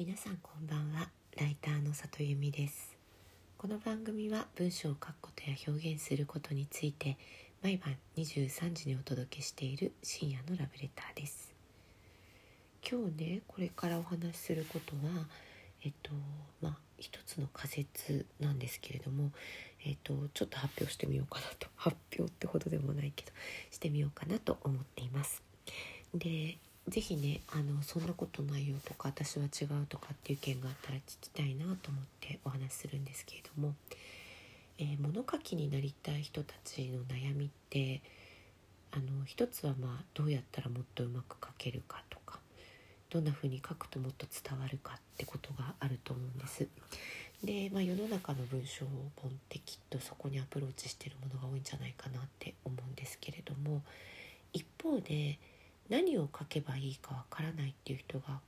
皆さんこんばんは。ライターの里由美です。この番組は文章を書くことや表現することについて毎晩23時にお届けしている深夜のラブレターです。今日ねこれからお話しすることはえっとまあ一つの仮説なんですけれどもえっとちょっと発表してみようかなと。発表ってほどでもないけどしてみようかなと思っています。で是非ねあのそんなことないよとか私は違うとかっていう意見があったら聞きたいなと思ってお話しするんですけれども、えー、物書きになりたい人たちの悩みってあの一つはまあどうやったらもっとうまく書けるかとかどんな風に書くともっと伝わるかってことがあると思うんです。で、まあ、世の中の文章本ってきっとそこにアプローチしてるものが多いんじゃないかなって思うんですけれども一方で何を書けばいいかわからないっていう人が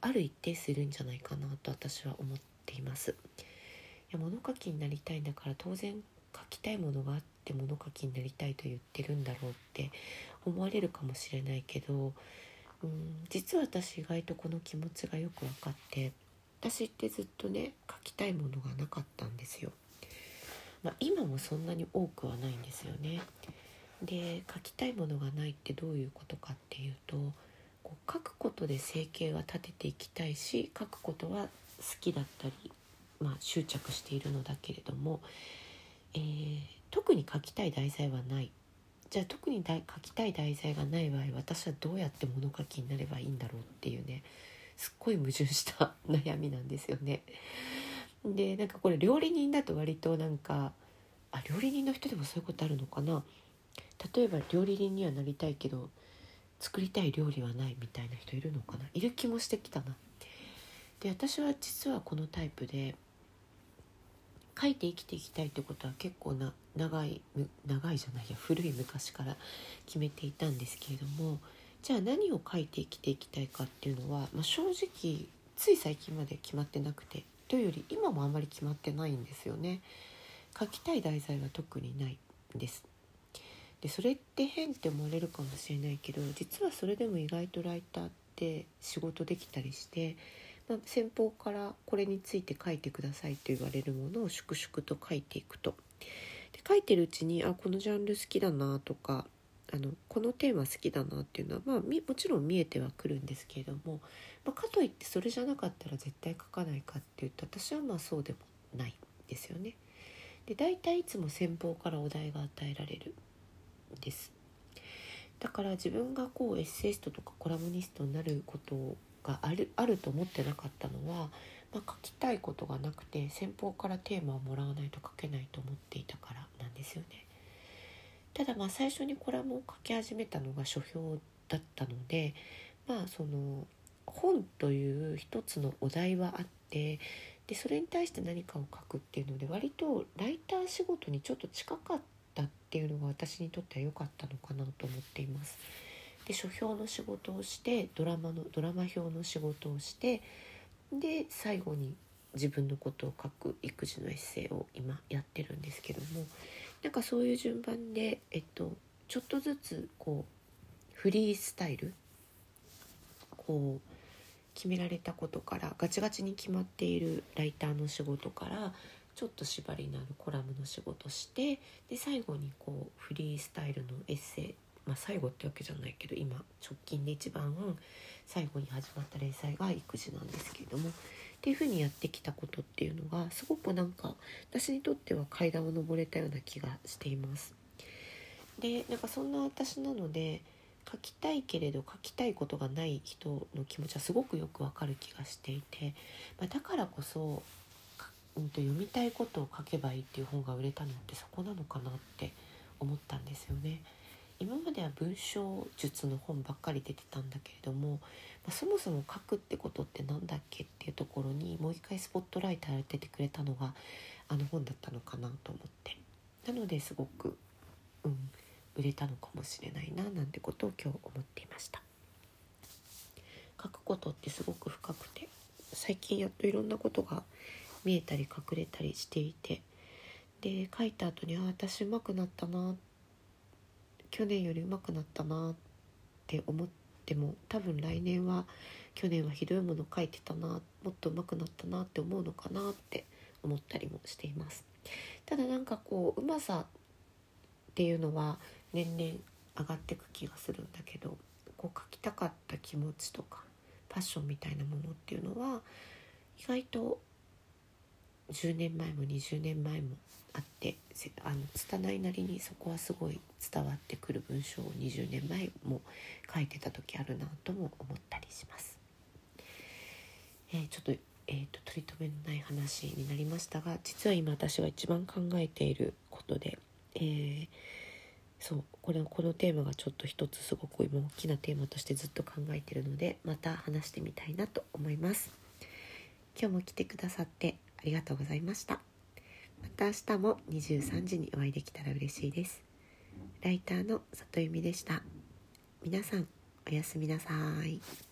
ある一定数いるんじゃないかなと私は思っています。いや物書きになりたいんだから当然書きたいものがあって物書きになりたいと言ってるんだろうって思われるかもしれないけどうん実は私意外とこの気持ちがよく分かって私ってずっとね書きたいものがなかったんですよ。まあ、今もそんなに多くはないんですよね。で書きたいものがないってどういうことかっていうとこう書くことで生計は立てていきたいし書くことは好きだったり、まあ、執着しているのだけれども、えー、特に書きたい題材はないじゃあ特に書きたい題材がない場合私はどうやって物書きになればいいんだろうっていうねすっごい矛盾した 悩みなんですよね。でなんかこれ料理人だと割となんかあ料理人の人でもそういうことあるのかな？例えば料理人にはなりたいけど作りたい料理はないみたいな人いるのかな？いる気もしてきたな。で私は実はこのタイプで書いて生きていきたいってことは結構な長い長いじゃないや古い昔から決めていたんですけれどもじゃあ何を書いて生きていきたいかっていうのは、まあ、正直つい最近まで決まってなくてというより今もあんまり決まってないんですよね。書きたい題材は特にないんです。でそれって変って思われるかもしれないけど実はそれでも意外とライターって仕事できたりして、まあ、先方からこれについて書いてくださいと言われるものを粛々と書いていくと。で書いてるうちにあこのジャンル好きだなとかあのこのテーマ好きだなっていうのは、まあ、もちろん見えてはくるんですけれども、まあ、かといってそれじゃなかったら絶対書かないかっていうと私はまあそうでもないですよね。で大体いつも先方からお題が与えられるですだから自分がこうエッセイストとかコラムニストになることがあるあると思ってなかったのは、まあ、書きたいことがなくて先方からテーマをもらわないと書けないと思っていたからなんですよね。ただまあ最初にコラムを書き始めたのが書評だったのでまあその本という一つのお題はあってでそれに対して何かを書くっていうので割とライター仕事にちょっと近かったっていうのが私にとっては良かったのかなと思っています。で書評の仕事をしてドラマのドラマ表の仕事をしてで最後に自分のことを書く育児のエッセイを今やってるんですけどもなんかそういう順番で、えっと、ちょっとずつこうフリースタイルこう決められたことからガチガチに決まっているライターの仕事からちょっと縛りのあるコラムの仕事してで最後にこうフリースタイルのエッセイまあ最後ってわけじゃないけど今直近で一番最後に始まった連載が育児なんですけれどもっていうふうにやってきたことっていうのがすごくなんか私にとっては階段を上れたような気がしています。でなんかそんな私なので書きたいけれど書きたいことがない人の気持ちはすごくよくわかる気がしていて、まあ、だからこそうんと、読みたいことを書けばいいっていう本が売れたのってそこなのかなって思ったんですよね。今までは文章術の本ばっかり出てたんだけれども、まあ、そもそも書くってことって何だっけっていうところにもう一回スポットライト当ててくれたのがあの本だったのかなと思ってなのですごく、うん、売れたのかもしれないななんてことを今日思っていました。書くことってすごく深くて最近やっといろんなことが見えたり隠れたりしていて。で書いた後にあ私うまくなったな。去年よりうまくなったな。って思っでも多分来年は去年はひどいもの書いてたな。もっと上手くなったな。って思うのかなって思ったりもしています。ただなんかこううまさっていうのは年々上がってく気がするんだけどこう書きたかった気持ちとかパッションみたいなものっていうのは意外と10年前も20年前もあってあの拙いなりにそこはすごい伝わってくる文章を20年前も書いてた時あるなとも思ったりします。えー、ちょっと,、えーと、取り留めのない話になりましたが実は今私が一番考えていることで、えー、そうこれこのテーマがちょっと一つすごく今大きなテーマとしてずっと考えてるのでまた話してみたいなと思います。今日も来てくださってりがとうございました。また明日も23時にお会いできたら嬉しいです。ライターの里由美でした。皆さんおやすみなさい。